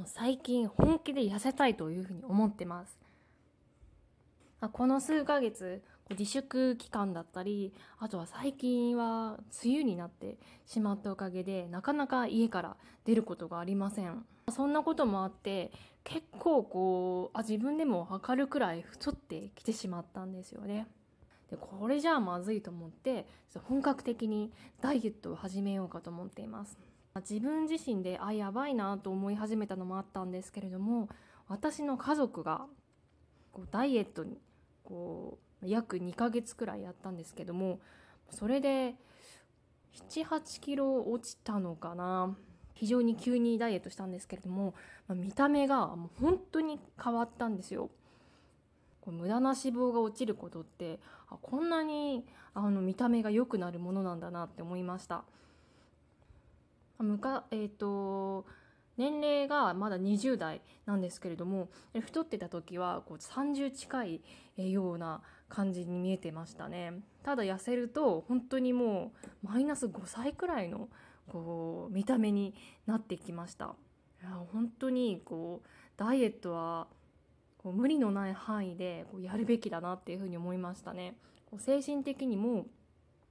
もう最近本気で痩せたいというふうに思ってます。あこの数ヶ月自粛期間だったりあとは最近は梅雨になってしまったおかげでなかなか家から出ることがありません。そんなこともあって結構こうあ自分でも分かるくらい太ってきてしまったんですよね。でこれじゃあまずいと思って本格的にダイエットを始めようかと思っています。自分自身であやばいなと思い始めたのもあったんですけれども私の家族がこうダイエットにこう約2ヶ月くらいやったんですけどもそれで78キロ落ちたのかな非常に急にダイエットしたんですけれども、まあ、見た目がもう本当に変わったんですよ。こう無駄な脂肪が落ちることってあこんなにあの見た目が良くなるものなんだなって思いました。むかえーと、年齢がまだ20代なんですけれども太ってた時はこう30近いような感じに見えてましたね。ただ痩せると本当にもうマイナス5歳くらいのこう見た目になってきました。いや本当にこうダイエットはこう無理のない範囲でこうやるべきだなっていうふうに思いましたね。こう精神的にも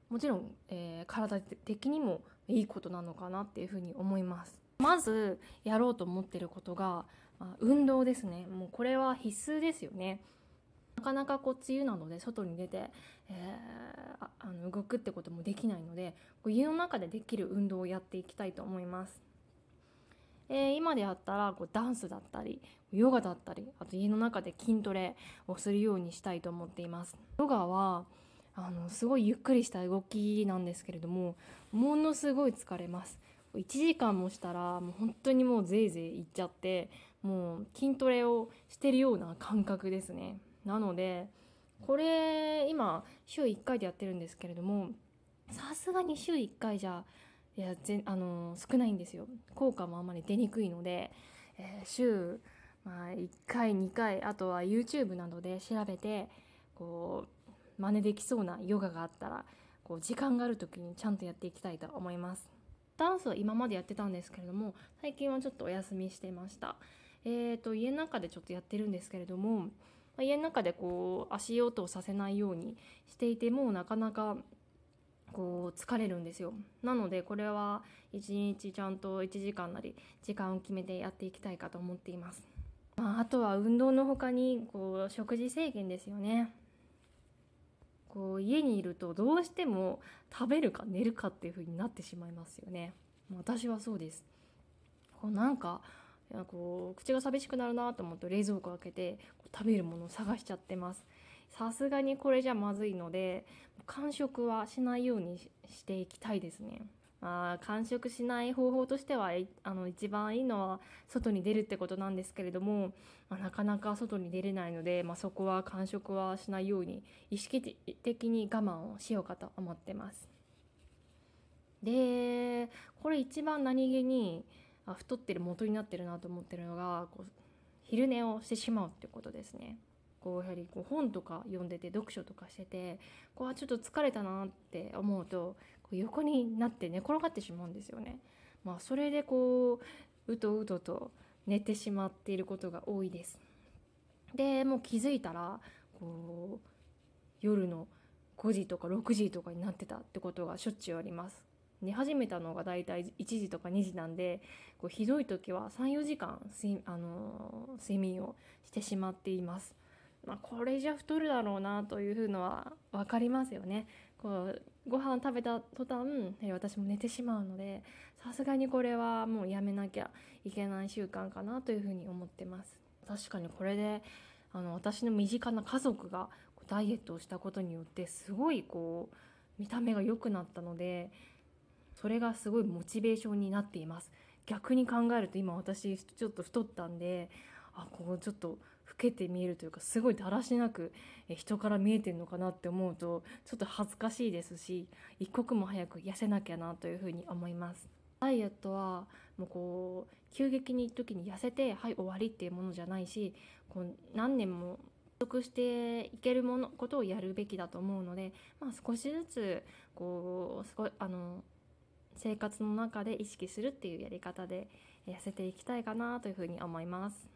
もちろん、えー、体的にもいいことなのかなっていうふうに思いますまずやろうと思ってることが、まあ、運動ですねもうこれは必須ですよねなかなかこう梅雨なので外に出て、えー、あの動くってこともできないのでこう家の中でできる運動をやっていきたいと思います。えー、今であったらこうダンスだったりヨガだったりあと家の中で筋トレをするようにしたいと思っています。ヨガはあのすごいゆっくりした動きなんですけれどもものすごい疲れます。1時間もしたらもう本当にもうぜいぜいいっちゃってもう筋トレをしてるような感覚ですね。なのでこれ今週1回でやってるんですけれどもさすがに週1回じゃいやぜあの少ないんですよ。効果もあんまり出にくいので、えー、週、まあ、1回2回あとは YouTube などで調べてこう真似できそうなヨガがあったらこう時間がある時にちゃんとやっていきたいと思います。ダンスは今までやってたんですけれども最近はちょっとお休みしてました。えーと家の中でちょっとやってるんですけれどもま家の中でこう足音をさせないようにしていてもなかなかこう疲れるんですよ。なのでこれは一日ちゃんと1時間なり時間を決めてやっていきたいかと思っています、まあ、あとは運動の他にこう食事制限ですよね。こう家にいるとどうしても食べるか寝るかっていう風になってしまいますよね。私はそうです。こうなんかこう口が寂しくなるなと思うと冷蔵庫開けて食べるものを探しちゃってます。さすがにこれじゃまずいので完食はしないようにしていきたいですね。まあ、完食しない方法としてはあの一番いいのは外に出るってことなんですけれども、まあ、なかなか外に出れないので、まあ、そこは完食はしないように意識的に我慢をしようかと思ってます。でこれ一番何気に太ってる元になってるなと思ってるのがこう昼寝をしてしまうってことですね。こうやはりこう本とか読んでて読書とかしててこうちょっと疲れたなって思うとこう横になって寝転がってしまうんですよね。まあ、それでこううとうとと寝てしまっていることが多いです。でもう気づいたらこう夜の5時とか6時とかになってたってことがしょっちゅうあります。寝始めたのがだいたい1時とか2時なんでこうひどい時は34時間睡,、あの睡眠をしてしまっています。まあ、これじゃ太るだろうなというのは分かりますよね。こうご飯食べた途端私も寝てしまうのでさすがにこれはもうやめなきゃいけない習慣かなというふうに思ってます。確かにこれであの私の身近な家族がダイエットをしたことによってすごいこう見た目が良くなったのでそれがすごいモチベーションになっています逆に考えると今私ちょっと太ったんであこうちょっとけて見えるというかすごいだらしなく人から見えてるのかなって思うとちょっと恥ずかしいですし一刻も早く痩せなきゃなというふうに思います。ダイエットはもうこう急激に時に痩せてはい終わりっていうものじゃないしこう何年も得していけるものことをやるべきだと思うので、まあ、少しずつこうすごあの生活の中で意識するっていうやり方で痩せていきたいかなというふうに思います。